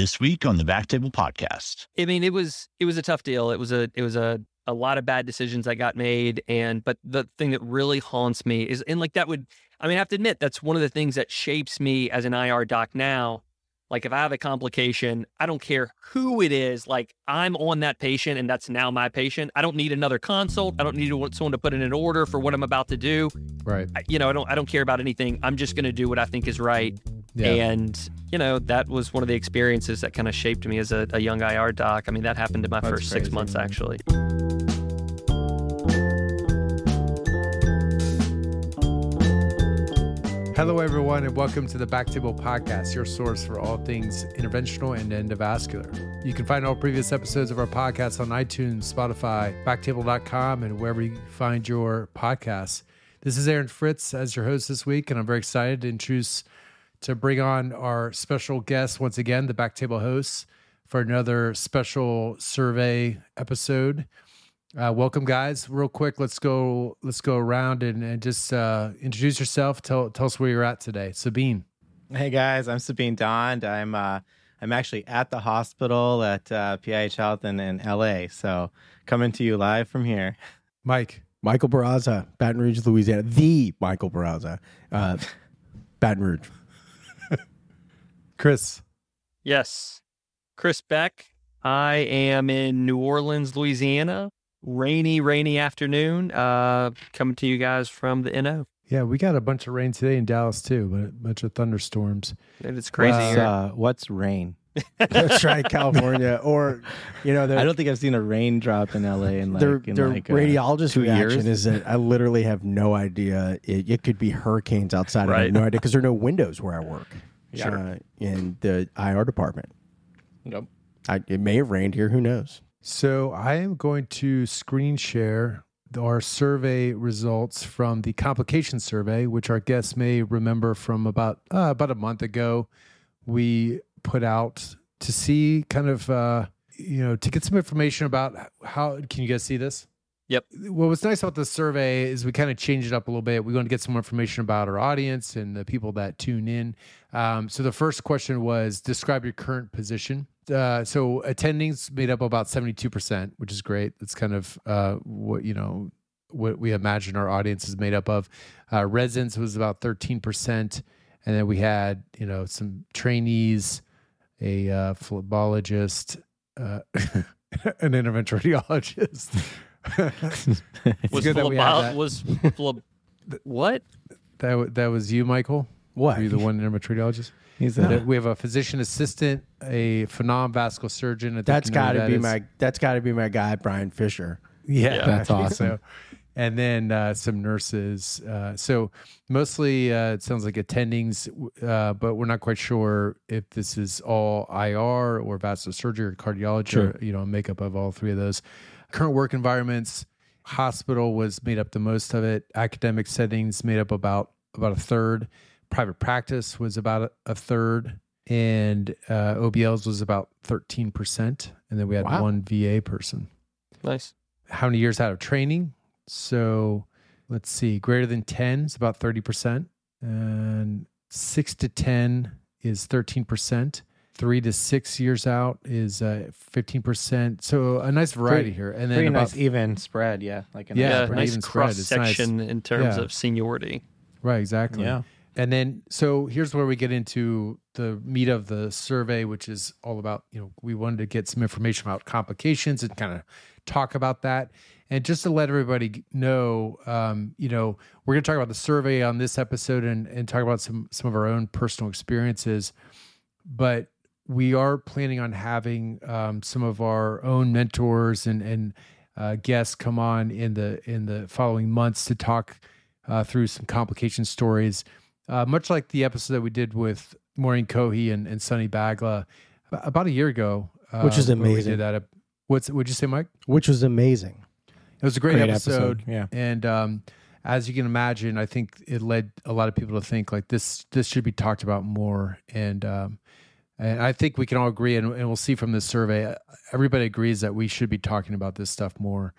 this week on the Backtable Podcast. I mean, it was it was a tough deal. It was a it was a a lot of bad decisions that got made, and but the thing that really haunts me is, and like that would, I mean, I have to admit that's one of the things that shapes me as an IR doc now. Like if I have a complication, I don't care who it is. Like I'm on that patient, and that's now my patient. I don't need another consult. I don't need someone to put in an order for what I'm about to do. Right. I, you know, I don't. I don't care about anything. I'm just going to do what I think is right. Yeah. And you know that was one of the experiences that kind of shaped me as a, a young IR doc. I mean, that happened in my That's first six months man. actually. Hello, everyone, and welcome to the Backtable Podcast, your source for all things interventional and endovascular. You can find all previous episodes of our podcast on iTunes, Spotify, backtable.com, and wherever you find your podcasts. This is Aaron Fritz as your host this week, and I'm very excited to introduce to bring on our special guest once again, the back table hosts, for another special survey episode. Uh, welcome, guys. Real quick, let's go. Let's go around and, and just uh, introduce yourself. Tell tell us where you're at today, Sabeen. Hey guys, I'm Sabeen Dhand. I'm uh, I'm actually at the hospital at uh, PIH Health in, in LA. So coming to you live from here. Mike. Michael Barraza, Baton Rouge, Louisiana. The Michael Barraza, uh, Baton Rouge. Chris. Yes, Chris Beck. I am in New Orleans, Louisiana. Rainy, rainy afternoon. Uh, coming to you guys from the NO. Yeah, we got a bunch of rain today in Dallas too, but a bunch of thunderstorms. And It's crazy What's, here. uh, what's rain? That's right, California. Or, you know, I don't think I've seen a raindrop in LA in like, their, in their like uh, radiologist two reaction years. is that I literally have no idea. It, it could be hurricanes outside. I Right. have no idea because there are no windows where I work Sure. uh, in the IR department. Yep. I, it may have rained here. Who knows? So I am going to screen share our survey results from the complication survey, which our guests may remember from about uh, about a month ago. We put out to see kind of uh, you know to get some information about how. Can you guys see this? Yep. What was nice about the survey is we kind of changed it up a little bit. We want to get some more information about our audience and the people that tune in. Um, so the first question was describe your current position. Uh, so attendings made up about 72%, which is great. That's kind of uh, what, you know, what we imagine our audience is made up of. Uh, residents was about 13%. And then we had, you know, some trainees, a uh, phlebotomist, uh, an interventional radiologist. It's was good that we have that. was phlo- what? That w- that was you, Michael. What? Were you the one interventrologist? He's a, We have a physician assistant, a phenomenal vascular surgeon. I think That's you know who got to that be is. my. That's got to be my guy, Brian Fisher. Yeah, Yeah. That's I think awesome. And then uh, some nurses. Uh, so mostly uh, it sounds like attendings, uh, but we're not quite sure if this is all IR or vascular surgery or cardiology. Sure. Or, you know, a makeup of all three of those. Current work environments. Hospital was made up the most of it. Academic settings made up about about a third. Private practice was about a, a third, and uh, OBLs was about thirteen percent. And then we had Wow. one VA person Nice. how many years out of training. So let's see, greater than 10 is about 30%, and six to 10 is 13%. Three to six years out is uh, 15%. So a nice variety Pretty- here. And then pretty about, nice even spread. Yeah. Like a Yeah, Yeah, nice pretty nice even spread. cross It's nice. section in terms Yeah. of seniority. right, exactly. Yeah. And then, so here's where we get into the meat of the survey, which is all about, you know, we wanted to get some information about complications and kind of talk about that. And just to let everybody know, um, you know, we're going to talk about the survey on this episode and, and talk about some, some of our own personal experiences. But we are planning on having um, some of our own mentors and, and uh, guests come on in the in the following months to talk uh, through some complication stories, uh, much like the episode that we did with Maureen Kohi and, and Sonny Bagla about a year ago, uh, Which is amazing. that. What's would you say, Mike? which was amazing. It was a great, Great episode. episode, yeah. And um, as you can imagine, I think it led a lot of people to think like this this should be talked about more. And um, and I think we can all agree, and, and we'll see from this survey, everybody agrees that we should be talking about this stuff more.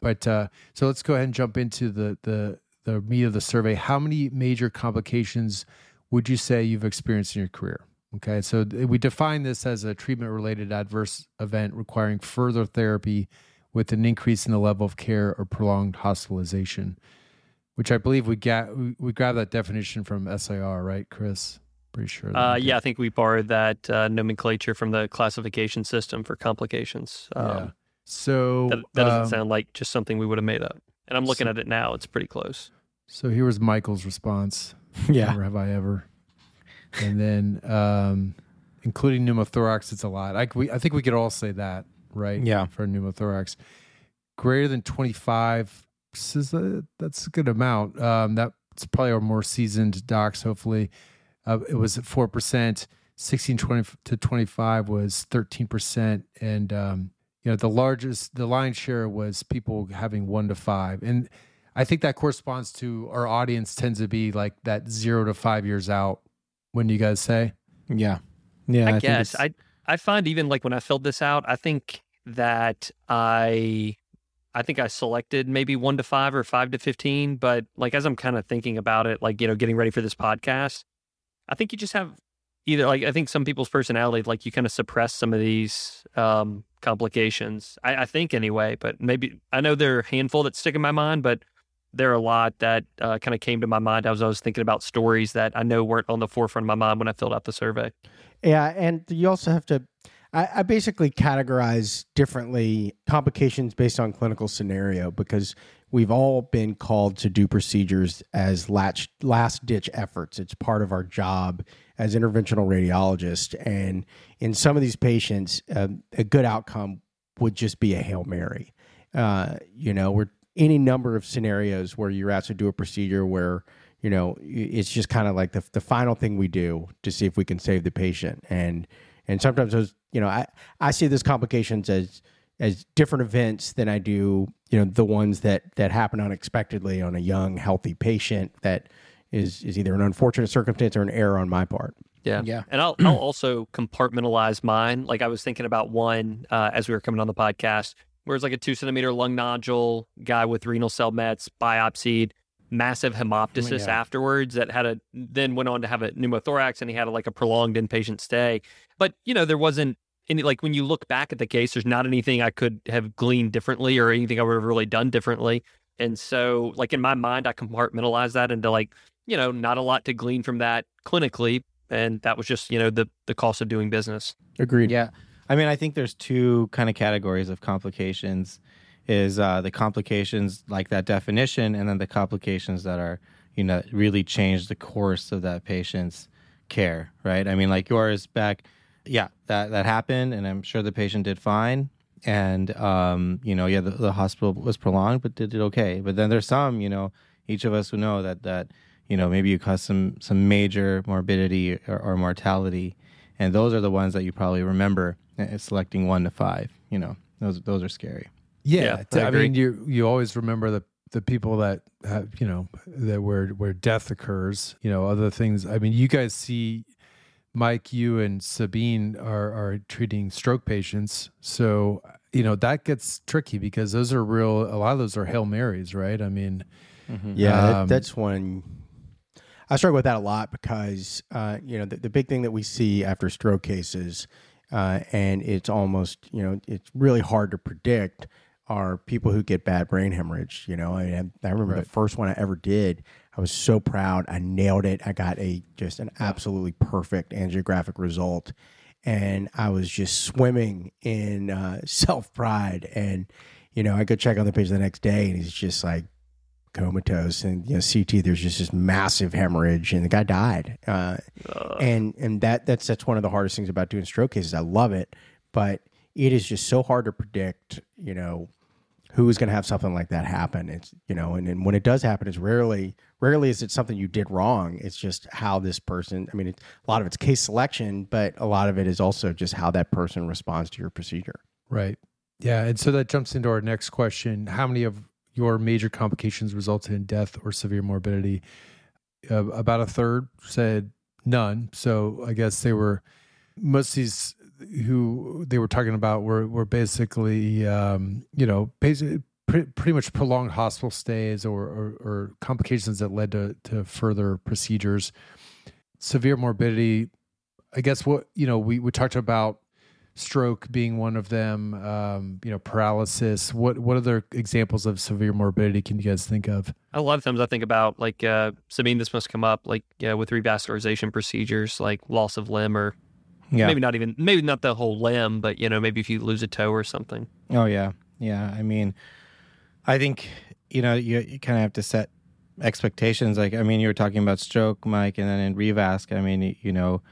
But uh, so let's go ahead and jump into the the the meat of the survey. How many major complications would you say you've experienced in your career? Okay, so we define this as a treatment related adverse event requiring further therapy with an increase in the level of care or prolonged hospitalization, which I believe we got we, grabbed that definition from SIR, right, Chris? Pretty sure. that Uh, yeah, I think we borrowed that uh, nomenclature from the classification system for complications. Um, yeah. So That, that doesn't um, sound like just something we would have made up. And I'm looking at it now; it's pretty close. So here was Michael's response. Yeah. Never have I ever. And then, um, including pneumothorax, it's a lot. I, we, I think we could all say that, right? Yeah. For pneumothorax. Greater than 25, is a, that's a good amount. Um, that's probably our more seasoned docs, hopefully. Uh, it was at 4%. 16 20 to 25 was 13%. And, um, you know, the largest, the lion's share was people having one to five. And I think that corresponds to our audience tends to be like that zero to five years out. When you guys say? Yeah. Yeah. I, think guess I I find even like when I filled this out, I think that I I think I selected maybe one to five or five to fifteen. But like as I'm kind of thinking about it, like you know, getting ready for this podcast, I think you just have either like I think some people's personality, like you kind of suppress some of these um complications. I, I think anyway, but maybe I know there are a handful that stick in my mind, but there are a lot that uh, kind of came to my mind as I was thinking about stories that I know weren't on the forefront of my mind when I filled out the survey. Yeah, and you also have to. I, I basically categorize differently complications based on clinical scenario because we've all been called to do procedures as last last ditch efforts. It's part of our job as interventional radiologists, and in some of these patients, um, a good outcome would just be a hail mary. Uh, you know, we're any number of scenarios where you're asked to do a procedure where you know it's just kind of like the, the final thing we do to see if we can save the patient and and sometimes those you know i i see those complications as as different events than i do you know the ones that that happen unexpectedly on a young healthy patient that is is either an unfortunate circumstance or an error on my part Yeah. Yeah. And I'll, I'll also compartmentalize mine. Like I was thinking about one uh, as we were coming on the podcast, where it's like a two centimeter lung nodule, guy with renal cell mets, biopsied, massive hemoptysis Yeah. afterwards that had a, then went on to have a pneumothorax and he had a, like a prolonged inpatient stay. But, you know, there wasn't any, like when you look back at the case, there's not anything I could have gleaned differently or anything I would have really done differently. And so, like in my mind, I compartmentalize that into like, you know, not a lot to glean from that clinically, and that was just you know the the cost of doing business. agreed Yeah. I mean, I think there's two kind of categories of complications is uh, the complications like that definition and then the complications that are, you know, really change the course of that patient's care, right? I mean, like yours back, yeah, that, that happened and I'm sure the patient did fine. And, um, you know, yeah, the, the hospital was prolonged, but did it okay. But then there's some, you know, each of us who know that, that, you know, maybe you cause some, some major morbidity or, or mortality and those are the ones that you probably remember uh, selecting one to five you know those those are scary Yeah, Yeah, t- I I, agree. mean, you you always remember the the people that have you know that where where death occurs. You know, other things. I mean, you guys see, Mike, you and Sabeen are are treating stroke patients, so you know that gets tricky because those are real. A lot of those are hail marys, right? I mean, Yeah, that- Um, that's one. I struggle with that a lot because uh, you know the, the big thing that we see after stroke cases, uh, and it's almost you know it's really hard to predict are people who get bad brain hemorrhage. You know, I, mean, I remember the first one I ever did. I was so proud. I nailed it. I got a just an absolutely perfect angiographic result, and I was just swimming in uh, self pride. And you know, I go check on the patient the next day, and he's just like comatose and you know CT there's just this massive hemorrhage and the guy died uh, and and that that's that's one of the hardest things about doing stroke cases I love it but it is just so hard to predict you know who is going to have something like that happen it's you know and, and when it does happen it's rarely rarely is it something you did wrong it's just how this person I mean it, a lot of it's case selection but a lot of it is also just how that person responds to your procedure right? Yeah, and so that jumps into our next question: How many of your major complications resulted in death or severe morbidity? Uh, about a third said none. So I guess they were most of these who they were talking about were were basically um, you know basically pre- pretty much prolonged hospital stays or, or or complications that led to to further procedures. Severe morbidity. I guess what you know we we talked about stroke being one of them. Um, you know, paralysis. What what other examples of severe morbidity can you guys think of? A lot of times I think about like uh, Sabeen. This must come up like yeah, with revascularization procedures, like loss of limb or Yeah. maybe not even maybe not the whole limb, but you know maybe if you lose a toe or something. Oh yeah, yeah. I mean, I think you know you, you kind of have to set expectations. Like I mean, you were talking about stroke, Mike, and then in revasc, I mean, you know,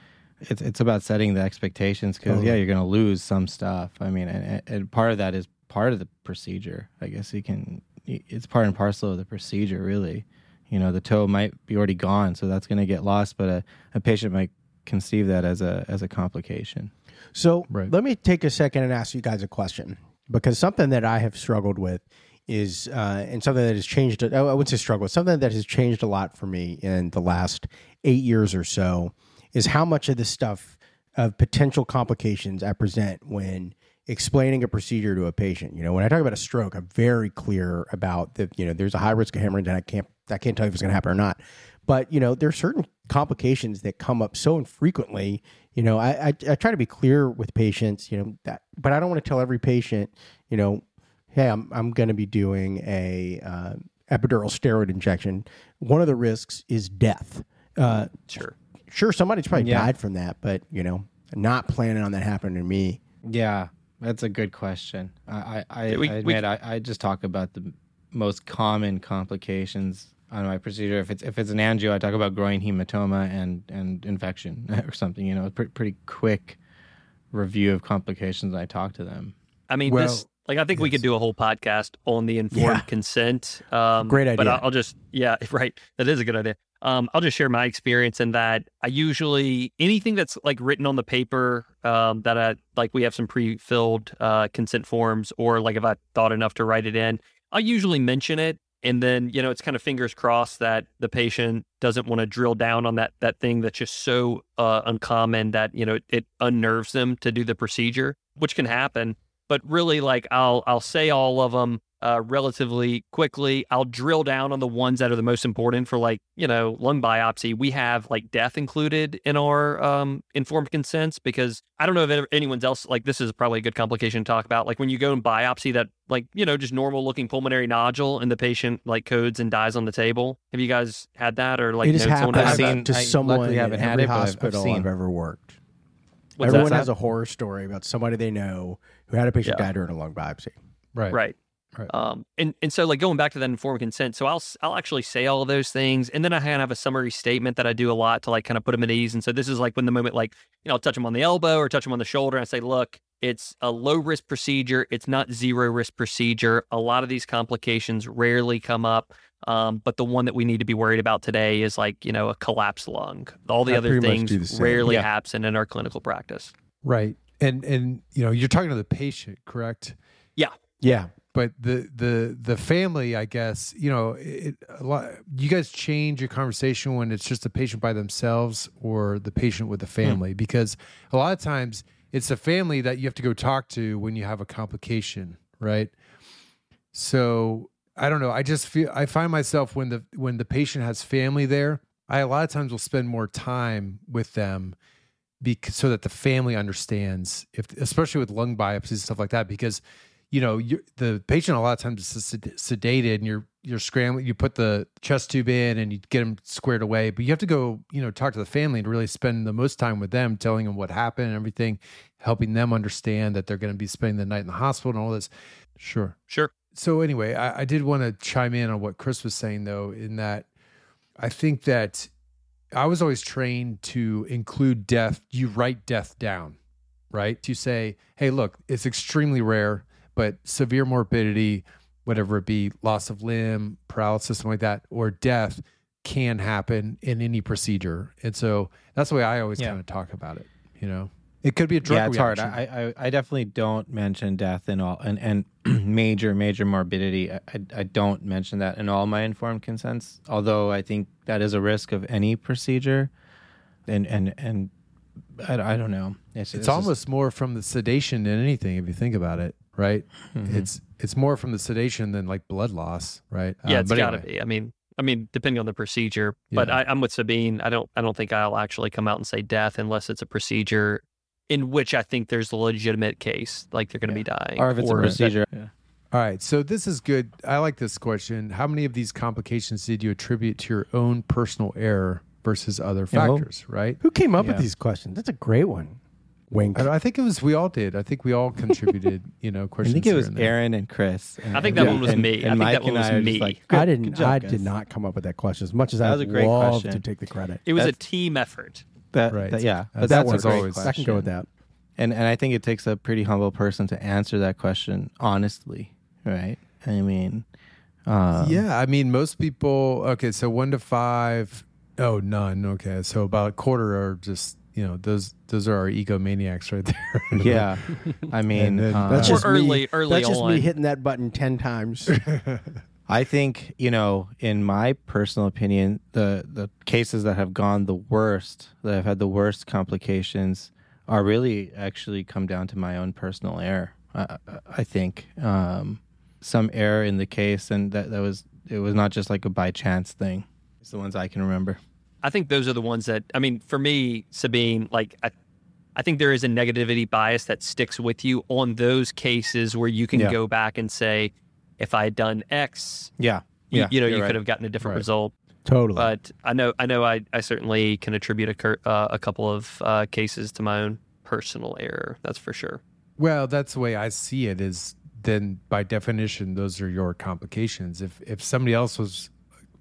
it's it's about setting the expectations because Totally. yeah, you're gonna lose some stuff. I mean, and, and part of that is part of the procedure. I guess you can. It's part and parcel of the procedure, really. You know, the toe might be already gone, so that's gonna get lost, but a, a patient might conceive that as a as a complication. So Right. let me take a second and ask you guys a question because something that I have struggled with is, uh, and something that has changed, I wouldn't say struggle, something that has changed a lot for me in the last eight years or so is how much of this stuff of potential complications I present when explaining a procedure to a patient. You know, when I talk about a stroke, I'm very clear about the, you know, there's a high risk of hemorrhage and I can't, I can't tell you if it's going to happen or not. But, you know, there are certain complications that come up so infrequently. You know, I, I, I try to be clear with patients, you know, that, but I don't want to tell every patient, you know, hey, I'm, I'm going to be doing a uh, epidural steroid injection. One of the risks is death. Uh, Sure. sure, somebody's probably Yeah. died from that, but, you know, not planning on that happening to me. Yeah, that's a good question. I I, I, Yeah, we- I we- admit I, I just talk about the most common complications on my procedure. If it's if it's an angio, I talk about groin hematoma and and infection or something. You know, pretty pretty quick review of complications. when I talk to them. I mean, Well, this like I think we could do a whole podcast on the informed Yeah. consent. Um, Great But idea. I'll, I'll just yeah, right. That is a good idea. Um, I'll just share my experience in that I usually anything that's like written on the paper um, that I like we have some pre-filled uh, consent forms or like if I thought enough to write it in, I usually mention it. And then, you know, it's kind of fingers crossed that the patient doesn't want to drill down on that that thing that's just so uh, uncommon that, you know, it, it unnerves them to do the procedure, which can happen. But really like I'll I'll say all of them uh, relatively quickly. I'll drill down on the ones that are the most important for like you know lung biopsy. We have like death included in our um, informed consents because I don't know if anyone's else like this is probably a good complication to talk about. Like when you go and biopsy that like you know just normal looking pulmonary nodule and the patient like codes and dies on the table. Have you guys had that or like it has someone happened I've seen- to I someone luckily in haven't had it, but I've- I've hospital I've, ever worked. What's Everyone that? has a horror story about somebody they know who had a patient Yeah. die during a lung biopsy. Right. Right. Right. Um, and, and so like going back to that informed consent, so I'll I'll actually say all of those things, and then I kind of have a summary statement that I do a lot to like kind of put them at ease. And so this is like when the moment like you know I'll touch them on the elbow or touch them on the shoulder, and I say, look, it's a low risk procedure. It's not zero risk procedure. A lot of these complications rarely come up. Um, but the one that we need to be worried about today is like you know a collapsed lung. All the I other do the things rarely Yeah. happen in our clinical practice. Right. And and you know, you're talking to the patient, correct? Yeah. Yeah. But the the the family, I guess, you know, it, a lot. You guys change your conversation when it's just the patient by themselves or the patient with the hmm. family, because a lot of times it's the family that you have to go talk to when you have a complication, right? So I don't know. I just feel I find myself when the when the patient has family there, I a lot of times will spend more time with them because so that the family understands if especially with lung biopsies and stuff like that because you know you the patient a lot of times is sedated and you're you're scrambling you put the chest tube in and you get them squared away but you have to go you know talk to the family and really spend the most time with them telling them what happened and everything helping them understand that they're going to be spending the night in the hospital and all this sure Sure. so anyway, I, I did want to chime in on what Chris was saying though, in that I think that I was always trained to include death. You write death down, right? To say, hey, look, it's extremely rare, but severe morbidity, whatever it be, loss of limb, paralysis, something like that, or death can happen in any procedure. And so that's the way I always Yeah. kind of talk about it. You know, it could be a drug. yeah, it's hard. I, I I definitely don't mention death in all and and major major morbidity. I, I I don't mention that in all my informed consents. Although I think that is a risk of any procedure, and and and I, I don't know. it's just- almost more from the sedation than anything if you think about it right Mhm. it's it's more from the sedation than like blood loss right Yeah, Uh, it's but got to anyway. be. I mean, I mean, depending on the procedure, but Yeah. I, I'm with Sabeen. I don't I don't think I'll actually come out and say death unless it's a procedure in which I think there's a legitimate case, like they're going to be dying, or if it's a that- procedure. Yeah. All right, so this is good. I like this question. How many of these complications did you attribute to your own personal error versus other Yeah, well- factors? Right. Who came up Yeah. with these questions? That's a great one. Wink. I, I think it was we all did. I think we all contributed. You know, questions. I think it was and. Aaron and Chris. And, I think that and- one was and- me. I and think Mike that one and was I me. like, I didn't. job, I guys. did not come up with that question. As much as That I was a great love question. to take the credit. It was a team effort. That, Right. that- yeah, That- but that that's a one's great always- question. I can go with that. And and I think it takes a pretty humble person to answer that question honestly, right? I mean, um, yeah, I mean, most people. Okay, so one to five. Oh, none. Okay, so about a quarter are just you know those those are our egomaniacs right there. yeah. I mean, then uh, that's just early- me, early That's just me hitting that button ten times. I think you know, in my personal opinion, the the cases that have gone the worst, that have had the worst complications, are really actually come down to my own personal error. I, I- I think um, some error in the case, and that that was it was not just like a by chance thing. It's the ones I can remember. I think those are the ones that I mean, for me, Sabeen, like I, I think there is a negativity bias that sticks with you on those cases where you can Yeah. go back and say, if I had done X, Yeah, you, yeah, you know, you're right. could have gotten a different Right. result. totally. But I know, I know, I, I certainly can attribute a, cur- uh, a couple of uh, cases to my own personal error. That's for sure. Well, that's the way I see it. Is then by definition, those are your complications. If if somebody else was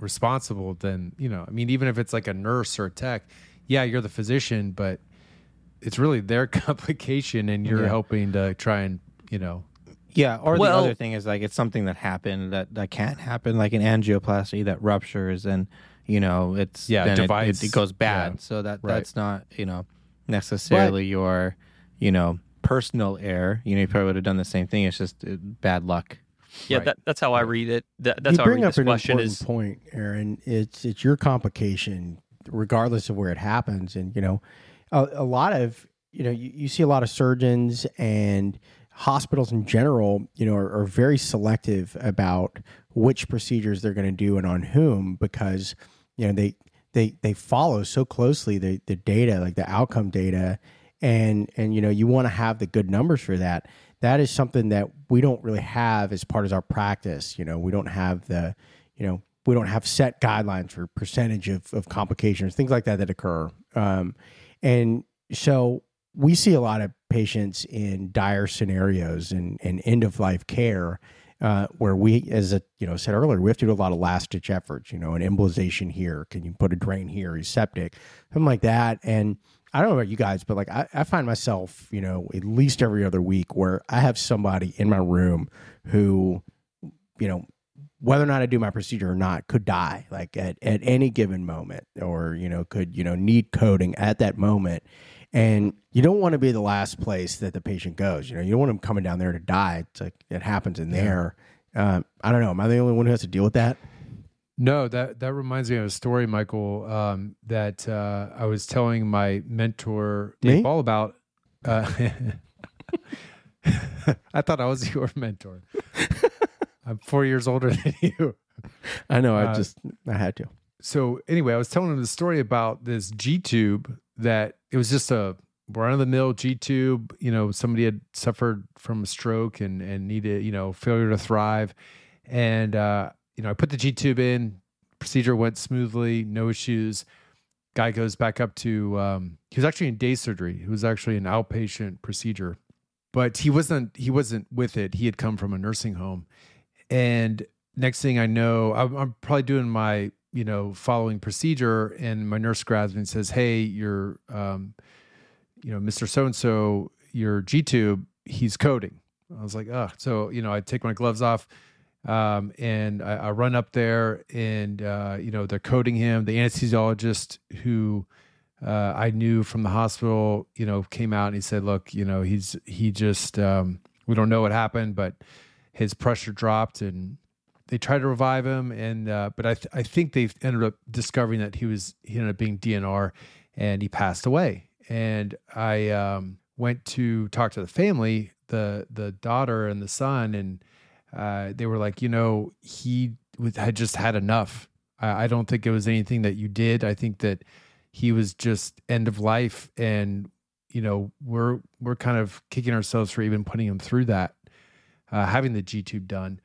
responsible, then you know, I mean, even if it's like a nurse or a tech, yeah, you're the physician, but it's really their complication, and you're Yeah. helping to try and you know, Yeah, or Well- the other thing is like it's something that happened that that can't happen, like an angioplasty that ruptures and you know it's Yeah, then it- device. it, it goes bad. Yeah. So that Right. that's not you know necessarily your you know personal error. You know, you probably would have done the same thing. It's just uh, bad luck. Yeah, Right. that, that's how I read it. That, that's you how I bring read up this an question important is point, Aaron. It's it's your complication, regardless of where it happens. And you know, a, a lot of you know, you, you see a lot of surgeons and hospitals in general. You know, are, are very selective about which procedures they're going to do and on whom because you know they they they follow so closely the the data, like the outcome data, and and you know you want to have the good numbers for that. That is something that we don't really have as part of our practice. You know, we don't have the you know we don't have set guidelines for percentage of, of complications, things like that that occur. Um, and so we see a lot of patients in dire scenarios and, and end of life care uh, where we, as I you know said earlier, we have to do a lot of last ditch efforts. You know, an embolization here. Can you put a drain here? He's septic, something like that. And I don't know about you guys, but like I, I find myself, you know, at least every other week where I have somebody in my room who, you know, whether or not I do my procedure or not, could die like at, at any given moment, or you know, could you know need coding at that moment. And you don't want to be the last place that the patient goes. You know, you don't want them coming down there to die. It's like it happens in there. Um, I don't know. Am I the only one who has to deal with that? No, that that reminds me of a story, Michael, um, that uh, I was telling my mentor Me? Dave Ball about. Uh, I thought I was your mentor. I'm four years older than you. I know. I Uh, just I had to. So anyway, I was telling him the story about this G tube that it was just a run of the mill G tube. You know, somebody had suffered from a stroke and and needed you know failure to thrive, and uh, you know I put the G tube in. Procedure went smoothly, no issues. Guy goes back up to. Um, he was actually in day surgery. It was actually an outpatient procedure, but he wasn't. He wasn't with it. He had come from a nursing home, and next thing I know, I'm, I'm probably doing my you know following procedure, and my nurse grabs me and says, "Hey, you're, um, you know, Mister So and So, your G tube, he's coding." I was like, "Oh," so you know, I take my gloves off, um, and I, I run up there, and uh, you know, they're coding him. The anesthesiologist who uh, I knew from the hospital, you know, came out and he said, "Look, you know, he's he just um, we don't know what happened, but his pressure dropped and." They tried to revive him, and uh, but I th- I think they ended up discovering that he was he ended up being DNR, and he passed away. And I um, went to talk to the family, the the daughter and the son, and uh, they were like, you know, he had just had enough. I, I don't think it was anything that you did. I think that he was just end of life, and you know we're we're kind of kicking ourselves for even putting him through that, uh, having the G tube done.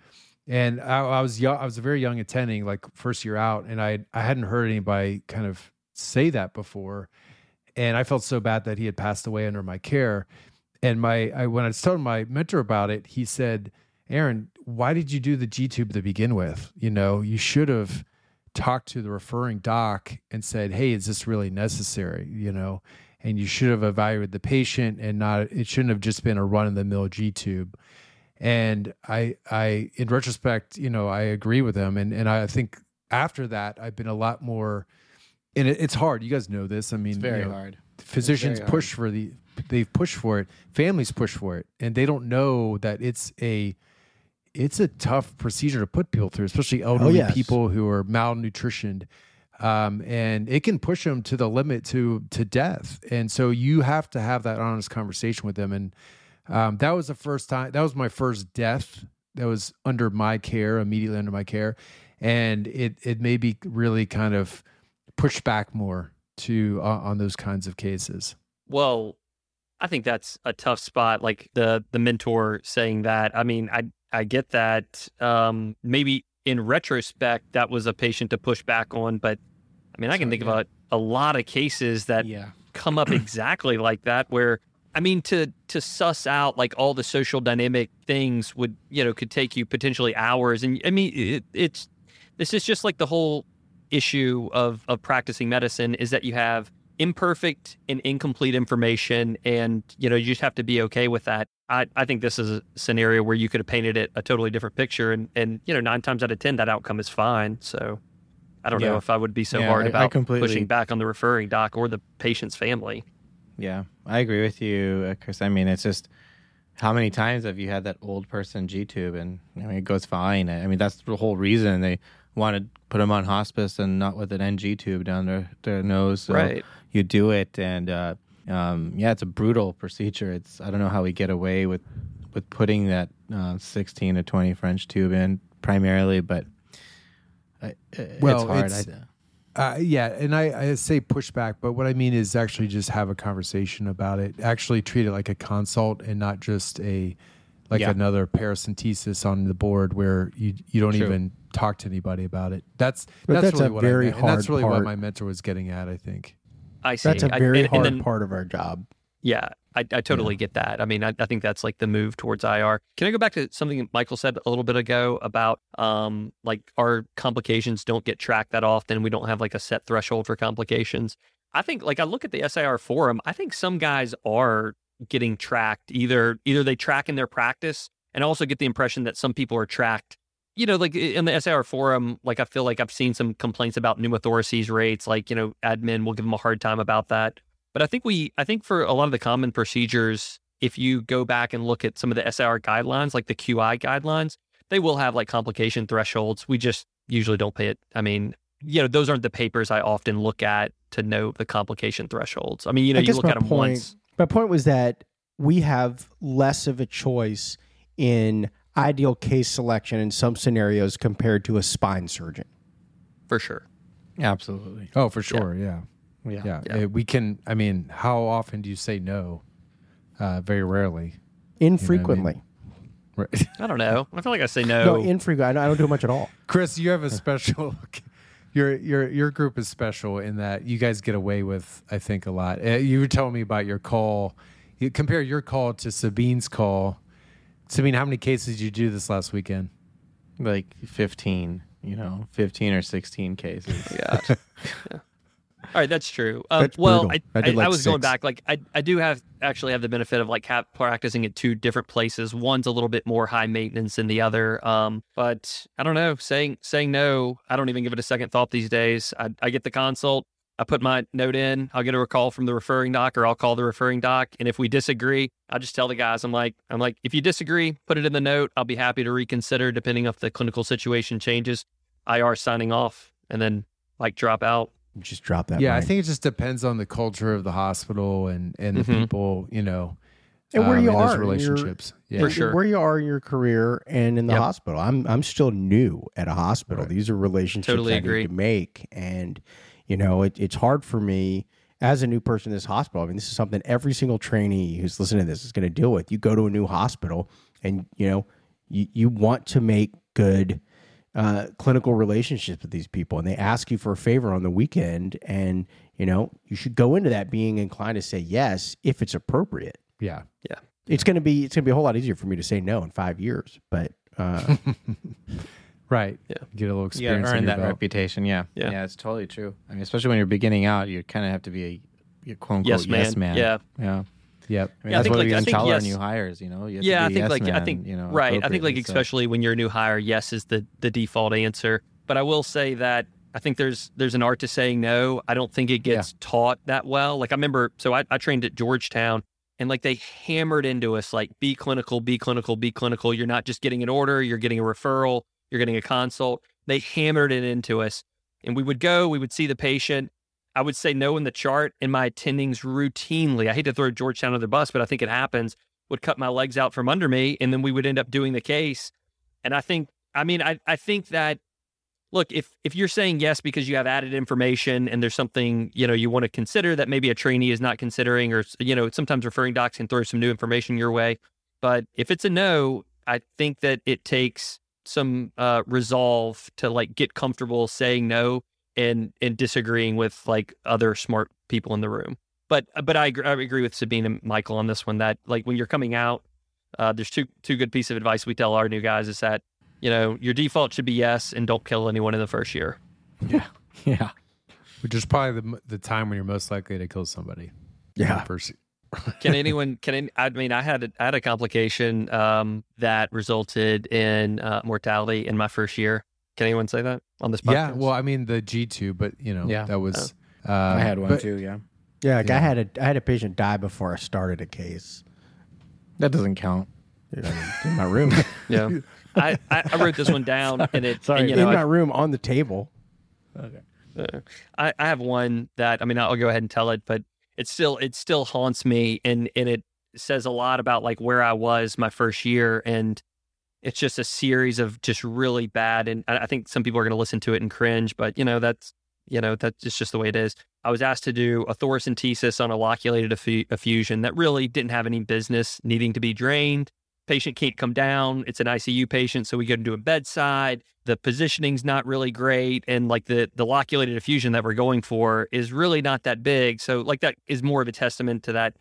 And I, I was young. I was a very young attending, like first year out, and I I hadn't heard anybody kind of say that before, and I felt so bad that he had passed away under my care. And my I, when I told my mentor about it, he said, "Aaron, why did you do the G tube to begin with? You know, you should have." talked to the referring doc and said, "Hey, is this really necessary?" You know, and you should have evaluated the patient and not. It shouldn't have just been a run of the mill G tube. And I, I, in retrospect, you know, I agree with him, and and I think after that, I've been a lot more. And it, it's hard. You guys know this. I mean, It's very you know, hard. Physicians push for the. They've pushed for it. Families push for it, and they don't know that it's a it's a tough procedure to put people through, especially elderly yes. people who are malnutritioned. Um, and it can push them to the limit to to death. And so you have to have that honest conversation with them. And um, that was the first time. That was my first death. That was under my care, immediately under my care, and it it made me really kind of push back more to uh, on those kinds of cases. Well, I think that's a tough spot. Like the the mentor saying that. I mean, I I get that. Um, maybe in retrospect, that was a patient to push back on, but I mean, I can So, think yeah. about a lot of cases that Yeah. come up exactly like that where I mean to to suss out like all the social dynamic things would you know could take you potentially hours and I mean it, it's this is just like the whole issue of of practicing medicine is that you have imperfect and incomplete information and you know you just have to be okay with that I, I think this is a scenario where you could have painted it a totally different picture and and you know nine times out of ten that outcome is fine so I don't know if I would be so Yeah, hard I- I about completely- pushing back on the referring doc or the patient's family. Yeah, I agree with you, uh, Chris. I mean, it's just how many times have you had that old person G tube, and I mean, it goes fine. I mean, that's the whole reason they want to put them on hospice and not with an NG tube down their their nose. So Right. You do it, and uh, um, yeah, it's a brutal procedure. It's I don't know how we get away with with putting that uh, 16 to 20 French tube in primarily, but. I, Well, it's hard. it's- I- Uh, yeah, and I, I say pushback, but what I mean is actually just have a conversation about it. Actually treat it like a consult and not just a like Yeah. another paracentesis on the board where you you don't True. even talk to anybody about it. That's that's, that's really a what very I meant, and that's hard really what my mentor was getting at. I think. I see. That's a very and, hard and then, part of our job. Yeah, I, I totally get that. I mean, I, I think that's like the move towards IR. Can I go back to something Michael said a little bit ago about um like our complications don't get tracked that often. We don't have like a set threshold for complications. I think like I look at the SIR forum. I think some guys are getting tracked. Either either they track in their practice, and I also get the impression that some people are tracked. You know, like in the SIR forum, like I feel like I've seen some complaints about pneumothoraces rates. Like you know, admin will give them a hard time about that. But I think we, I think for a lot of the common procedures, if you go back and look at some of the SIR guidelines, like the QI guidelines, they will have like complication thresholds. We just usually don't pay it. I mean, you know, those aren't the papers I often look at to know the complication thresholds. I mean, you know, you look at them point- once. My point was that we have less of a choice in ideal case selection in some scenarios compared to a spine surgeon. For sure. absolutely. Oh, for sure. Yeah. Yeah. Yeah. Yeah. Uh, we can. I mean, how often do you say no? Uh, very rarely. Infrequently. Right. I don't know. I feel like I say no. No, infrequent. I don't, don't much at all. Chris, you have a special. Your your your group is special in that you guys get away with, I think, a lot. Uh, you were telling me about your call. You compare your call to Sabeen's call. Sabeen, how many cases did you do this last weekend? Like 15, you know, 15 or 16 cases. Yeah. Yeah. All right, that's true. Um, That's well, brutal. I, I did I, I like was going back. Like, I, I do have actually have the benefit of like have, practicing at two different places. One's a little bit more high maintenance than the other. Um, but I don't know. Saying saying no, I don't even give it a second thought these days. I, I get the consult. I put my note in. I'll get a call from the referring doc, or I'll call the referring doc. And if we disagree, I'll just tell the guys, I'm like, I'm like, if you disagree, put it in the note. I'll be happy to reconsider depending if the clinical situation changes. IR signing off, and then like drop out. Just drop that. yeah, I think it just depends on the culture of the hospital and and the Mhm. people. You know, and where um, you in are those in your- relationships. Yeah. For sure. where you are in your career and in the Yep. hospital. I'm I'm still new at a hospital. Right. These are relationships Totally I agree. need to make, and you know it, it's hard for me as a new person in this hospital. I mean, this is something every single trainee who's listening to this is going to deal with. You go to a new hospital, and you know you you want to make good. Uh, clinical relationships with these people, and they ask you for a favor on the weekend, and you know you should go into that being inclined to say yes if it's appropriate Yeah. Yeah. It's going to be it's going to be a whole lot easier for me to say no in five years. But uh, Right. Yeah. Get a little You experience. gotta earn that belt. reputation. Yeah. Yeah. yeah. it's totally true. I mean, especially when you're beginning out, you kind of have to be a, a quote unquote yes, man. yes man. Yeah. Yeah. Yep. I mean, Yeah, I think, what like, we I think tell our yes- new hires. You know, you have yeah, I think yes like I think you know, right. I think like so- especially when you're a new hire, yes is the the default answer. But I will say that I think there's there's an art to saying no. I don't think it gets taught that well. Like I remember, so I, I trained at Georgetown, and like they hammered into us like be clinical, be clinical, be clinical. You're not just getting an order, you're getting a referral, you're getting a consult. They hammered it into us, and we would go, we would see the patient. I would say no in the chart, and my attendings routinely. I hate to throw Georgetown under the bus, but I think it happens. Would cut my legs out from under me, and then we would end up doing the case. And I think, I mean, I I think that look, if if you're saying yes because you have added information and there's something you know you want to consider that maybe a trainee is not considering, or you know sometimes referring docs can throw some new information your way. But if it's a no, I think that it takes some uh, resolve to like get comfortable saying no and and disagreeing with like other smart people in the room. But but I agree, I agree with Sabeen and Michael on this one that like when you're coming out, uh, there's two two good piece of advice we tell our new guys is that you know your default should be yes and don't kill anyone in the first year. Yeah, yeah. Which is probably the the time when you're most likely to kill somebody. Yeah. First, Can anyone? Can any, I mean I had a, I had a complication um, that resulted in uh, mortality in my first year. Can anyone say that on this podcast? yeah. Well, I mean the G two, but you know Yeah. that was. Uh, I had one but- too. Yeah. yeah, like I had a I had a patient die before I started a case That doesn't count. in my room. yeah. I, I, I wrote this one down and it. Sorry, and, you in know, I- my room on the table. Uh, I, I have one that I mean I'll go ahead and tell it, but it still it still haunts me and and it says a lot about like where I was my first year and it's just a series of just really bad and I think some people are going to listen to it and cringe, but you know that's you know that's just the way it is. I was asked to do a thoracentesis on a loculated effusion that really didn't have any business needing to be drained. Patient can't come down. It's an ICU patient, so we go to do a bedside. The positioning's not really great, and like the the loculated effusion that we're going for is really not that big. So like that is more of a testament to that.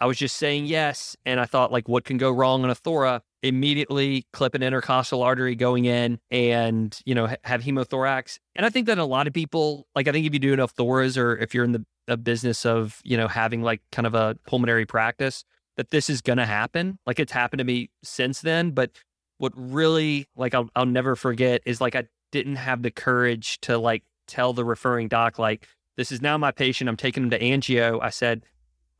I was just saying yes, and I thought like, what can go wrong on a thora? Immediately clip an intercostal artery going in, and you know ha- have hemothorax. And I think that a lot of people like I think if you do enough thoras, or if you're in the business of you know having like kind of a pulmonary practice, that this is going to happen. Like it's happened to me since then. But what really, like, I'll, I'll never forget is like I didn't have the courage to like tell the referring doc, like, this is now my patient. I'm taking him to angio. I said,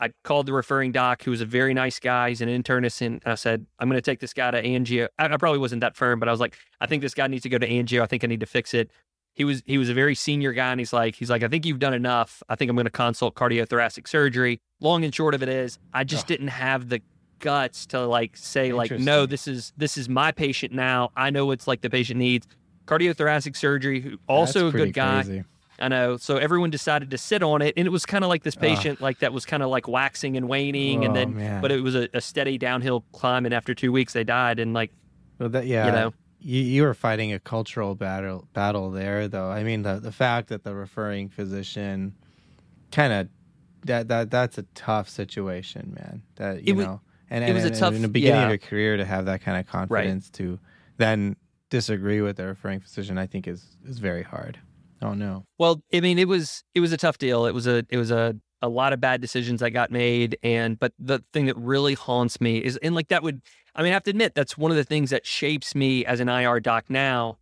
I called the referring doc, who was a very nice guy. He's an internist. And I said, I'm going to take this guy to angio. I, I probably wasn't that firm, but I was like, I think this guy needs to go to angio. I think I need to fix it. He was he was a very senior guy, and he's like he's like I think you've done enough. I think I'm going to consult cardiothoracic surgery. Long and short of it is, I just didn't have the guts to like say like no, this is this is my patient now. I know what's like the patient needs. Cardiothoracic surgery, who also That's a good guy. crazy. I know. So everyone decided to sit on it, and it was kind of like this patient, like that was kind of like waxing and waning, and Oh, then, man. but it was a, a steady downhill climb. And after two weeks, they died. And like, Well, that yeah, you know, you, you were fighting a cultural battle battle there, though. I mean, the the fact that the referring physician kind of that that that's a tough situation, man. That you It know, and, it and, was a and tough- in the beginning yeah. of your career to have that kind of confidence to then disagree with the referring physician, I think is is very hard. Oh no, Well, I mean, it was it was a tough deal. It was a it was a a lot of bad decisions that got made, and but the thing that really haunts me is, and like that would, I mean, I have to admit that's one of the things that shapes me as an IR doc now.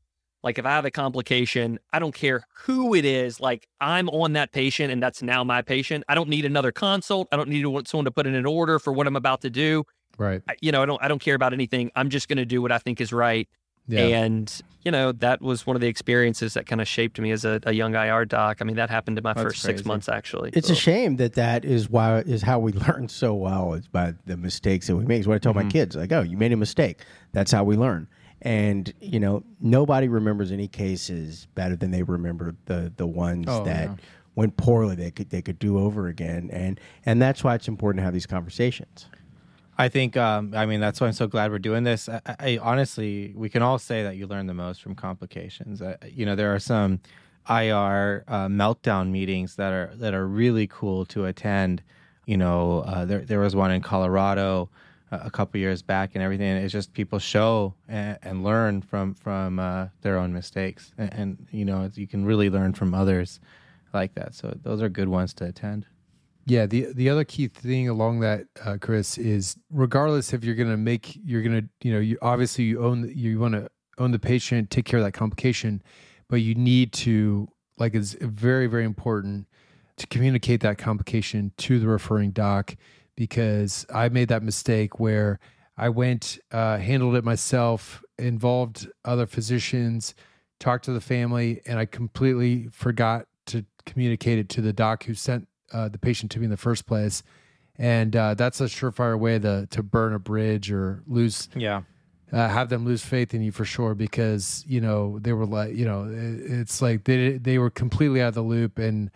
Like if I have a complication, I don't care who it is. Like I'm on that patient, and that's now my patient. I don't need another consult. I don't need someone to put in an order for what I'm about to do. Right. I, you know, I don't I don't care about anything. I'm just going to do what I think is right. Yeah. And, you know, that was one of the experiences that kind of shaped me as a, a young IR doc. I mean, that happened in my That's first six months, actually. It's a shame that that is why is how we learn so well is by the mistakes that we make. Is what I tell my mm-hmm. kids. Like, oh, you made a mistake. That's how we learn. And you know, nobody remembers any cases better than they remember the the ones Oh, that yeah. went poorly. They could they could do over again. And and that's why it's important to have these conversations. I think, um, I mean, that's why I'm so glad we're doing this. I, I honestly, we can all say that you learn the most from complications. Uh, you know, there are some IR uh, meltdown meetings that are that are really cool to attend. You know, uh, there there was one in Colorado a couple years back, and everything. It's just people show and, and learn from from uh, their own mistakes, and, and you know, you can really learn from others like that. So those are good ones to attend. Yeah, the the other key thing along that, uh, Chris, is regardless if you're going to make, you're going to, you know, you obviously you own, the- you want to own the patient, take care of that complication, but you need to, like, it's very very important to communicate that complication to the referring doc because I made that mistake where I went, uh, handled it myself, involved other physicians, talked to the family, and I completely forgot to communicate it to the doc who sent uh, the patient to me in the first place. And uh, that's a surefire way to to burn a bridge or lose Yeah. uh, have them lose faith in you for sure because you know they were like you know it, it's like they they were completely out of the loop and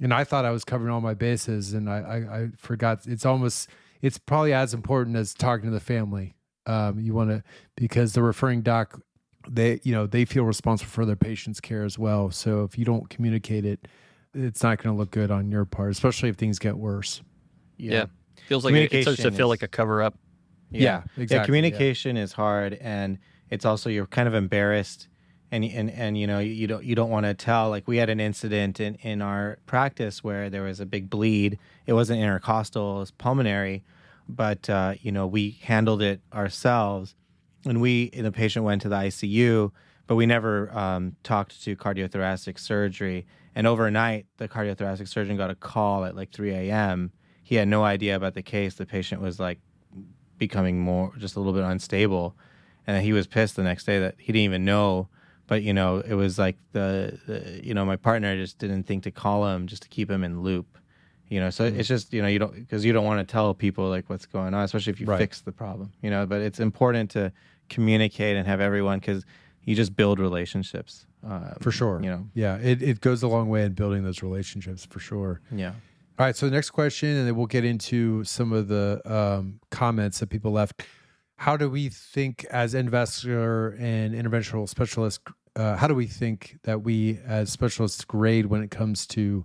and I thought I was covering all my bases and I I, I forgot it's almost it's probably as important as talking to the family um, you want to because the referring doc they you know they feel responsible for their patient's care as well so if you don't communicate it it's not going to look good on your part especially if things get worse yeah. Feels like it, it starts to feel like a cover up. Yeah, exactly, Yeah, yeah. communication is hard, and it's also you're kind of embarrassed, and and and you know you, don't you don't want to tell. Like we had an incident in in our practice where there was a big bleed. It wasn't intercostal, it was pulmonary, but uh, you know we handled it ourselves, and we the patient went to the ICU, but we never um, talked to cardiothoracic surgery. And overnight, the cardiothoracic surgeon got a call at like 3 a.m. He had no idea about the case. The patient was like becoming more just a little bit unstable and he was pissed the next day that he didn't even know but you know it was like the, the you know my partner just didn't think to call him just to keep him in loop you know so it's just you know you don't because you don't want to tell people like what's going on especially if you Right. fix the problem you know but it's important to communicate and have everyone because you just build relationships um, for sure you know yeah it, it goes a long way in building those relationships for sure yeah All right. So the next question, and then we'll get into some of the um, comments that people left. How do we think, as investor and interventional specialists, uh, how do we think that we, as specialists, grade when it comes to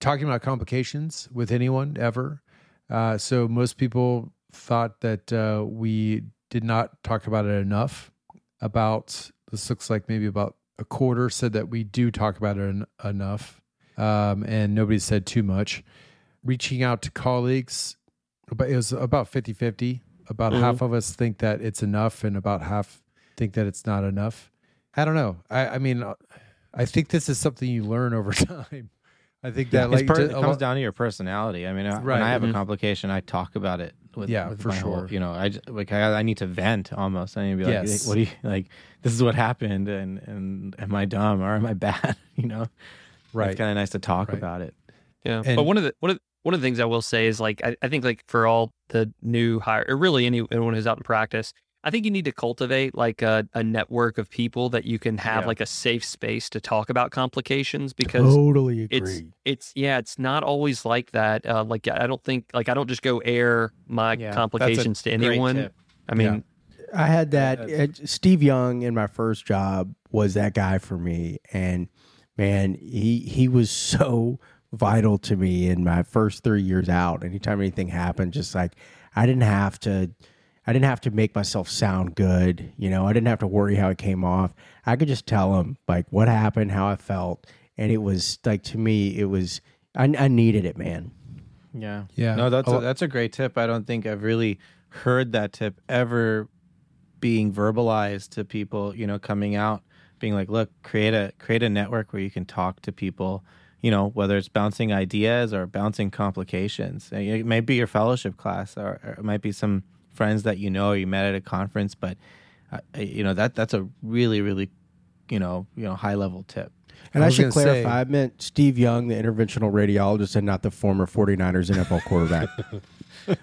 talking about complications with anyone ever? Uh, so most people thought that uh, we did not talk about it enough. About this looks like maybe about a quarter said that we do talk about it en- enough um, and nobody said too much. Reaching out to colleagues, but it was about 50 50. About Mhm. half of us think that it's enough, and about half think that it's not enough. I don't know. I, I mean, uh, I think this is something you learn over time. I think that It's like per- ju- it comes lot- down to your personality. I mean, I- Right. when I have Mhm. a complication, I talk about it. With, Yeah, with for my whole- sure. you know, I j- like I, I need to vent almost. I need to be like, Yes. "Hey, what do you like? This is what happened, and and am I dumb or am I bad? you know, right. It's kind of nice to talk Right. about it. Yeah. And- but one of the one of one of the things I will say is like I, I think like for all the new hire or really anyone who's out in practice, I think you need to cultivate like a, a network of people that you can have Yeah. like a safe space to talk about complications because Totally agree. it's it's yeah it's not always like that uh, like i don't think like i don't just go air my Yeah, complications to anyone i mean I had that. uh, Steve Young in my first job was that guy for me, and man, he he was so vital to me in my first three years out. Anytime anything happened, just like I didn't have to. I didn't have to make myself sound good, you know. I didn't have to worry how it came off. I could just tell him like what happened, how I felt, and it was like to me, it was I, I needed it, man. Yeah, Yeah. No, that's A a, that's a great tip. I don't think I've really heard that tip ever being verbalized to people. You know, coming out, being like, look, create a create a network where you can talk to people. You know, whether it's bouncing ideas or bouncing complications. It may be your fellowship class, or, or it might be some friends that you know you met at a conference. But I, I- you know that that's a really really you know you know high level tip. And I I, should gonna say- clarify, I meant Steve Young, the interventional radiologist, and not the former 49ers NFL quarterback.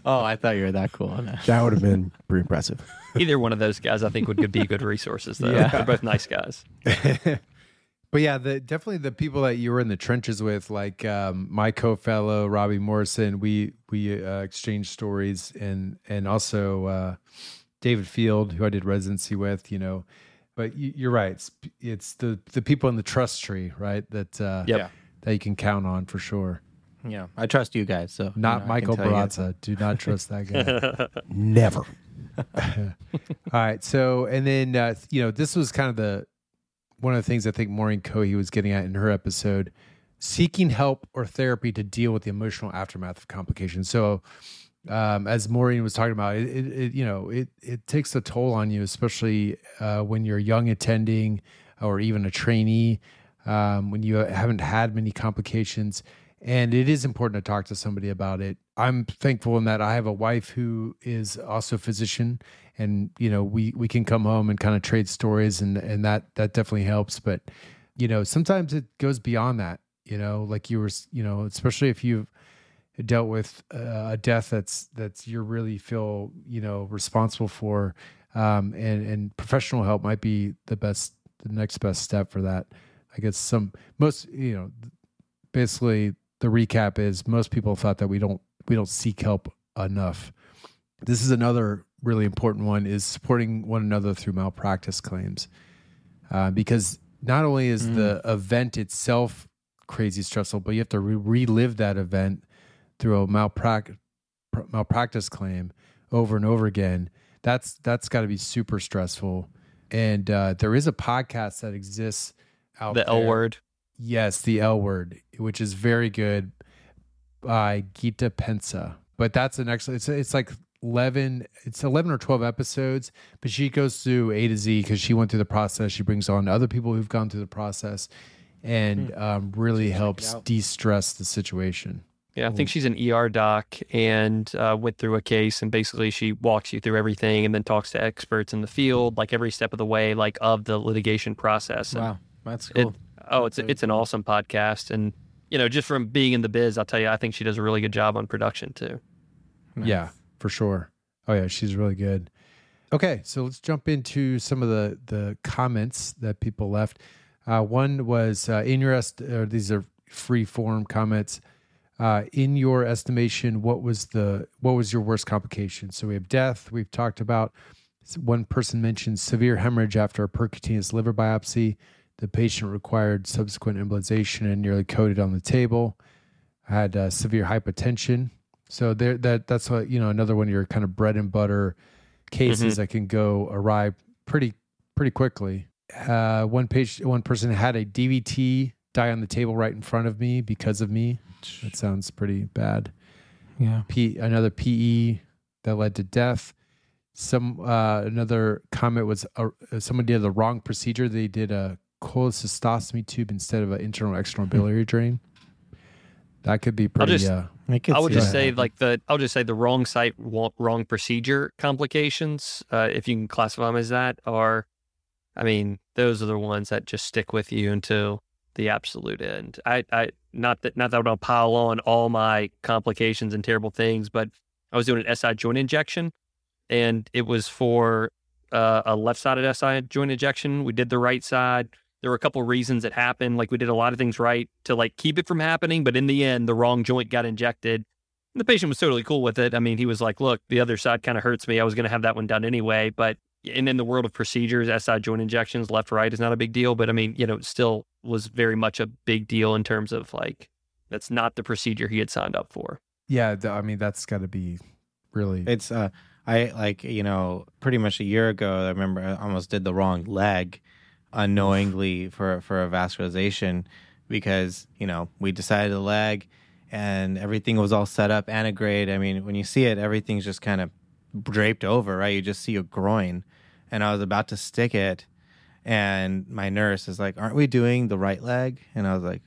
Oh, I thought you were that cool. No. that would have been pretty impressive. Either one of those guys, I think, would be good resources. Though Yeah. they're both nice guys. But yeah, the definitely the people that you were in the trenches with, like um, my co-fellow Robbie Morrison, we we uh, exchanged stories, and and also uh, David Field, who I did residency with, you know. But you, you're right; it's, it's the the people in the trust tree, right? That uh, Yep. Yeah. that you can count on for sure. Yeah, I trust you guys. So you Not know, Michael can. Barraza. Do not trust that guy. Never. All right. So, and then, uh, you know, this was kind of the one of the things I think Maureen Kohi was getting at in her episode seeking help or therapy to deal with the emotional aftermath of complications. So, um, as Maureen was talking about, it, it, it you know, it, it takes a toll on you, especially uh, when you're young attending or even a trainee, um, when you haven't had many complications. And it is important to talk to somebody about it. I'm thankful in that I have a wife who is also a physician and you know we we can come home and kind of trade stories and and that that definitely helps but you know sometimes it goes beyond that you know like you were you know especially if you've dealt with uh, a death that's that's you really feel you know responsible for um and and professional help might be the best the next best step for that. I guess some most you know basically the recap is most people thought that we don't we don't seek help enough. This is another really important one is supporting one another through malpractice claims uh, because not only is the event itself crazy stressful but you have to re- relive that event through a malprac- malpractice claim over and over again that's that's got to be super stressful and uh, there is a podcast that exists out The L word. Yes, the L word, which is very good by Gita Pensa. But that's an excellent. It's it's like eleven. It's eleven or twelve episodes. But she goes through A to Z because she went through the process. She brings on other people who've gone through the process, and um, really helps de-stress the situation. Yeah, I think she's an ER doc and uh, went through a case, and basically she walks you through everything, and then talks to experts in the field, like every step of the way, like of the litigation process. And Wow, that's It, cool. oh, it's it's an awesome podcast, and you know, just from being in the biz, I'll tell you, I think she does a really good job on production too. Yeah, for sure. Oh yeah, she's really good. Okay, so let's jump into some of the the comments that people left. Uh, one was uh, in your est- uh, these are free form comments. Uh, in your estimation, what was the what was your worst complication? So we have death. We've talked about. One person mentioned severe hemorrhage after a percutaneous liver biopsy. The patient required subsequent embolization and nearly coded on the table. Had uh, severe hypotension. So there, that that's what you know. Another one of your kind of bread and butter cases that can go awry pretty pretty quickly. Uh, one page, one person had a DVT die on the table right in front of me because of me. That sounds pretty bad. Yeah. P, another PE that led to death. Some uh, another comment was uh, someone did the wrong procedure. They did a cholecystostomy tube instead of an internal external biliary drain. That could be pretty. just- uh, I, I would just that say like the I'll just say the wrong site, wrong procedure complications, uh, if you can classify them as that, are, I mean, those are the ones that just stick with you until the absolute end. I, I not that not that I'll pile on all my complications and terrible things, but I was doing an SI joint injection, and it was for uh, a left-sided SI joint injection. We did the right side. There were a couple reasons it happened. Like we did a lot of things right to like keep it from happening, but in the end, the wrong joint got injected. And the patient was totally cool with it. I mean, he was like, "Look, the other side kind of hurts me. I was going to have that one done anyway." But and in the world of procedures, SI joint injections, left right is not a big deal. But I mean, you know, it still was very much a big deal in terms of like that's not the procedure he had signed up for. yeah, th- I mean that's got to be really. It's uh I like you know pretty much a year ago I remember I almost did the wrong leg unknowingly for for a vascularization because you know we decided the leg and everything was all set up antegrade I mean when you see it everything's just kind of draped over right you just see a groin and I was about to stick it and my nurse is like aren't we doing the right leg and I was like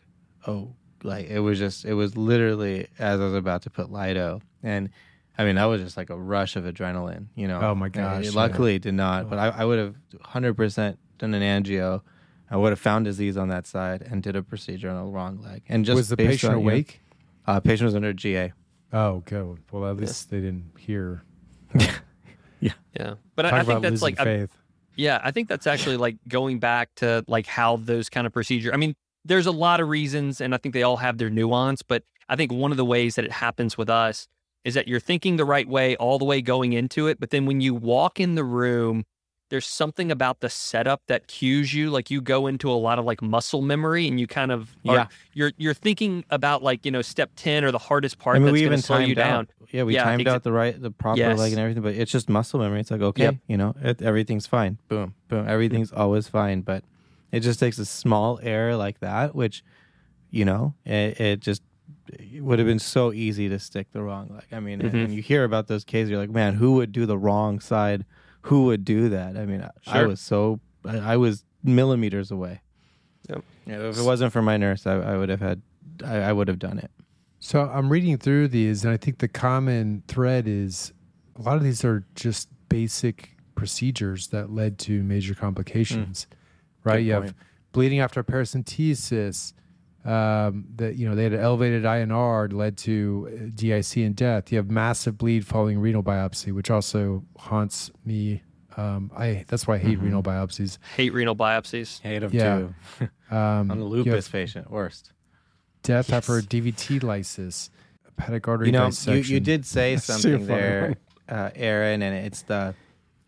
oh like it was just it was literally as I was about to put Lido and I mean, that was just like a rush of adrenaline, you know. Oh, my gosh, yeah. luckily, it did not. But I, I would have 100% done an angio. I would have found disease on that side and did a procedure on the wrong leg. And just was the patient on, you awake? uh, patient was under GA. Oh, good. Well, at least they didn't hear. Yeah, yeah. but I, Talk I think that's losing like I- faith. Yeah, I think that's actually like going back to like how those kind of procedure. I mean, there's a lot of reasons, and I think they all have their nuance. But I think one of the ways that it happens with us is that you're thinking the right way all the way going into it, but then when you walk in the room, there's something about the setup that cues you. Like you go into a lot of like muscle memory, and you kind of are, Yeah. you're you're thinking about like you know step ten or the hardest part I mean, that's we going even to slow you down. out. Yeah, we Yeah, timed exa- out the right, the proper Yes. leg and everything, but it's just muscle memory. It's like okay, Yep. you know, it, everything's fine. Boom, boom, everything's always fine. But it just takes a small error like that, which, you know, it, it just it would have been so easy to stick the wrong leg. I mean, Mhm. and you hear about those cases, you're like, man, who would do the wrong side? Who would do that? I mean, I- I was so, I, I was millimeters away. Yep. Yeah, if it wasn't for my nurse, I, I would have had, I, I would have done it. So I'm reading through these, and I think the common thread is a lot of these are just basic procedures that led to major complications, mm. right? Good You have bleeding after paracentesis. Um, that you know they had an elevated INR led to uh, DIC and death. You have massive bleed following renal biopsy, which also haunts me. Um, I that's why I hate Mhm. renal biopsies. Hate renal biopsies. Hate them Yeah. too. Um, On the you lupus patient, worst. death after a DVT lysis, hepatic artery You know, you, dissection. you did say something there, uh, Aaron, and it's the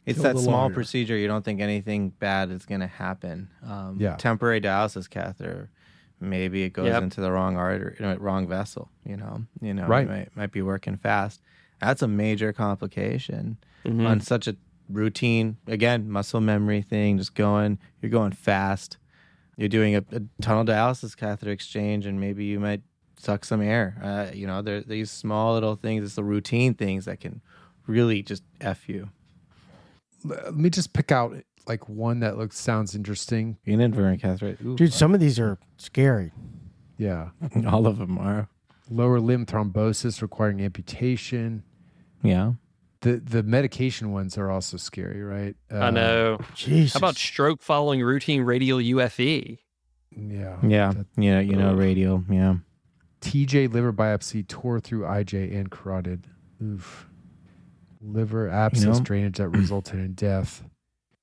it's Kill that small lawyer. procedure. You don't think anything bad is going to happen. Um, Yeah. Temporary dialysis catheter. Maybe it goes Yep. into the wrong artery, you know, wrong vessel. You know, you know, Right. It might, might be working fast. That's a major complication Mhm. on such a routine. Again, muscle memory thing. Just going. You're going fast. You're doing a, a tunnel dialysis catheter exchange, and maybe you might suck some air. Uh, you know, there these small little things. It's the routine things that can really just f you. let me just pick out like one that looks sounds interesting. Being in Vernon catheter, ooh, Dude, some of these are scary. Yeah. all of them are. Lower limb thrombosis requiring amputation. Yeah. The the medication ones are also scary, right? I Uh, know. Jesus. How about stroke following routine radial? UFE? Yeah. Yeah. That- You know, you know, radial. Yeah. TJ liver biopsy tore through IJ and carotid. Oof. Liver abscess know? drainage that resulted in death.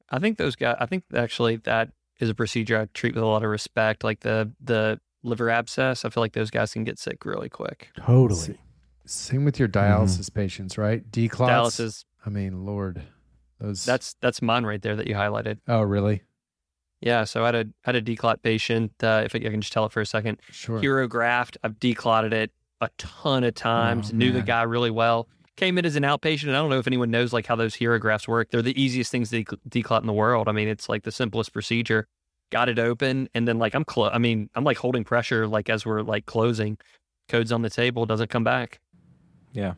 I think those guys. I think actually that is a procedure I treat with a lot of respect. Like the the liver abscess. I feel like those guys can get sick really quick. totally? Same with your dialysis patients, right? Declots. Dialysis. I mean, Lord, those. That's that's mine right there that you highlighted. oh, really? Yeah. So I had a had a declot patient. Uh, if I, I can just tell it for a second. Sure. HeRO graft. I've declotted it a ton of times. Oh, knew the guy really well. Came in as an outpatient. And I don't know if anyone knows like how those HeRO grafts work. They're the easiest things to dec- declot in the world. I mean, it's like the simplest procedure. Got it open, and then like I'm I mean, I'm like holding pressure like as we're like closing. Codes on the table doesn't come back. Yeah.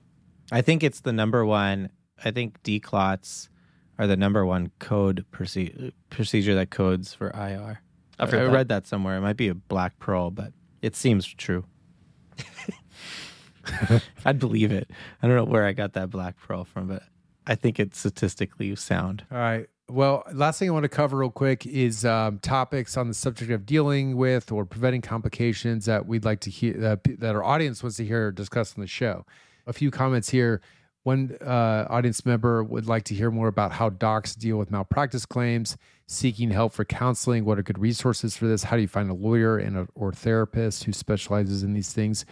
I think it's the number one. I think declots are the number one code proce- procedure that codes for IR. I that. read that somewhere. It might be a black pearl, but it seems true. I'd believe it. I don't know where I got that black pearl from, but I think it's statistically sound. All right. Well, last thing I want to cover real quick is um, topics on the subject of dealing with or preventing complications that we'd like to hear uh, p- that our audience wants to hear discussed on the show. A few comments here. One uh, audience member would like to hear more about how docs deal with malpractice claims, seeking help for counseling. What are good resources for this? How do you find a lawyer and a, or therapist who specializes in these things?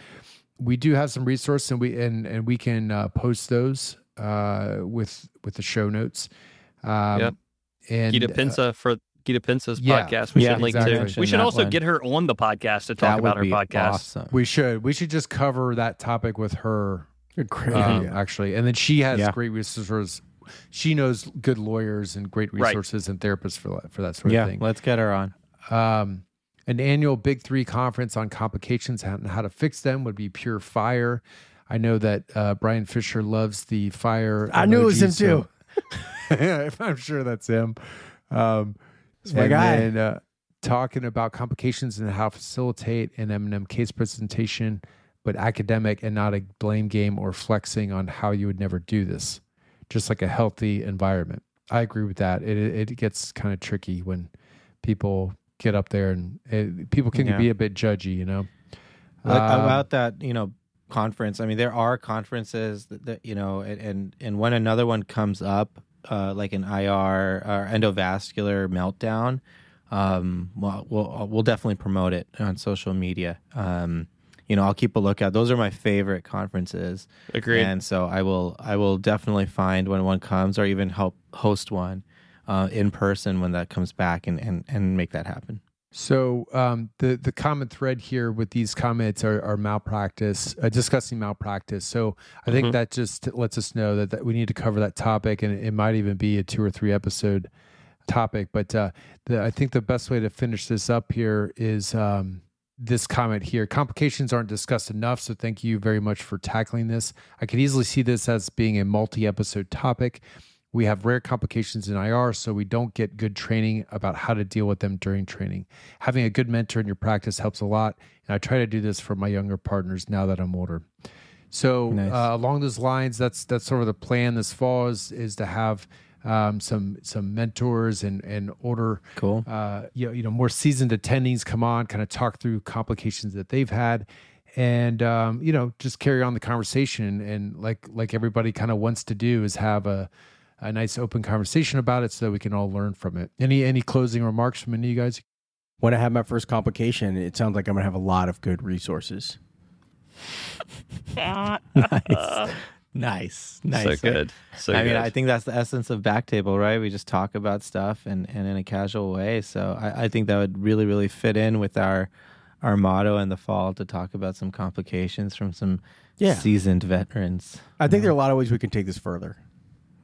We do have some resources, and we and and we can uh, post those uh, with with the show notes. Um, Yep. And Gita uh, Pensa for Gita Pensa's yeah. podcast. We Yeah, should link exactly. to. We should also one. get her on the podcast to talk that about her be podcast. awesome. we should we should just cover that topic with her Great um, actually, and then she has Yeah. great resources. She knows good lawyers and great Right. resources and therapists for that, for that sort yeah, of thing. let's get her on. Um, an annual Big Three conference on complications and how to fix them would be Pure Fire. I know that uh, Brian Fisher loves the fire. I knew it was him so- I'm sure that's him. Um, my and guy. Then, uh, talking about complications and how to facilitate an M&M case presentation. but academic and not a blame game or flexing on how you would never do this. Just like a healthy environment. I agree with that. It it gets kind of tricky when people get up there and it, people can Yeah. be a bit judgy, you know. Like, Um, about that, you know, conference. I mean, there are conferences that, that you know, and, and and when another one comes up, uh, like an IR or endovascular meltdown, um, well, we'll we'll definitely promote it on social media. Um, you know, I'll keep a lookout. Those are my favorite conferences, Agreed. and so I will I will definitely find when one comes, or even help host one uh, in person when that comes back, and and and make that happen. So um, the the common thread here with these comments are, are malpractice, uh, discussing malpractice. So I think Mhm. that just lets us know that, that we need to cover that topic, and it might even be a two or three episode topic. But uh, the, I think the best way to finish this up here is um, this comment here: complications aren't discussed enough. So thank you very much for tackling this. I could easily see this as being a multi episode topic. We have rare complications in IR, so we don't get good training about how to deal with them during training. Having a good mentor in your practice helps a lot, and I try to do this for my younger partners now that I'm older. So Nice. uh, along those lines, that's that's sort of the plan this fall is is to have um, some some mentors and and older Cool. uh, you know, you know more seasoned attendees come on, kind of talk through complications that they've had, and um, you know just carry on the conversation. And like like everybody kind of wants to do is have a a nice open conversation about it so that we can all learn from it. Any any closing remarks from any of you guys? When I have my first complication, it sounds like I'm going to have a lot of good resources. nice, nice, nice. So good. So I mean. I think that's the essence of Backtable, right? We just talk about stuff and, and in a casual way. So I, I think that would really, really fit in with our our motto in the fall to talk about some complications from some Yeah. seasoned veterans. I think there are a lot of ways we can take this further.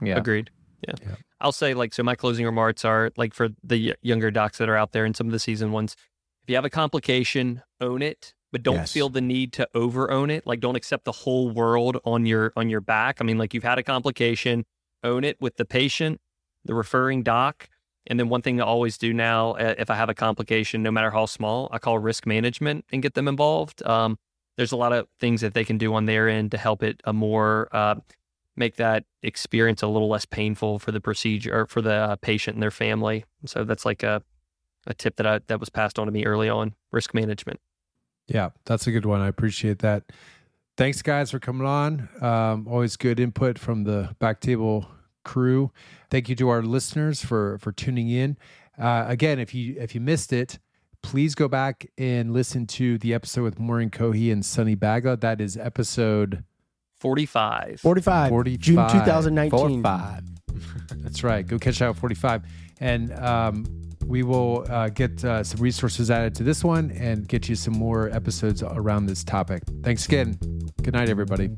Yeah. Agreed. Yeah. Yeah. I'll say like so my closing remarks are like for the younger docs that are out there and some of the seasoned ones. If you have a complication, own it, but don't Yes. feel the need to over own it. Like don't accept the whole world on your on your back. I mean like you've had a complication, own it with the patient, the referring doc, and then one thing I always do now uh, if I have a complication no matter how small, I call risk management and get them involved. Um there's a lot of things that they can do on their end to help it a more uh, make that experience a little less painful for the procedure or for the uh, patient and their family. So that's like a a tip that I that was passed on to me early on risk management. Yeah, that's a good one. I appreciate that. Thanks, guys, for coming on. Um, always good input from the back table crew. Thank you to our listeners for for tuning in. Uh, again, if you if you missed it, please go back and listen to the episode with Maureen Kohi and Sunny Bagla. That is episode. 45. 45, 45. June Four 2019. five. That's right. Go catch out 45. And um, we will uh, get uh, some resources added to this one and get you some more episodes around this topic. Thanks again. Good night, everybody.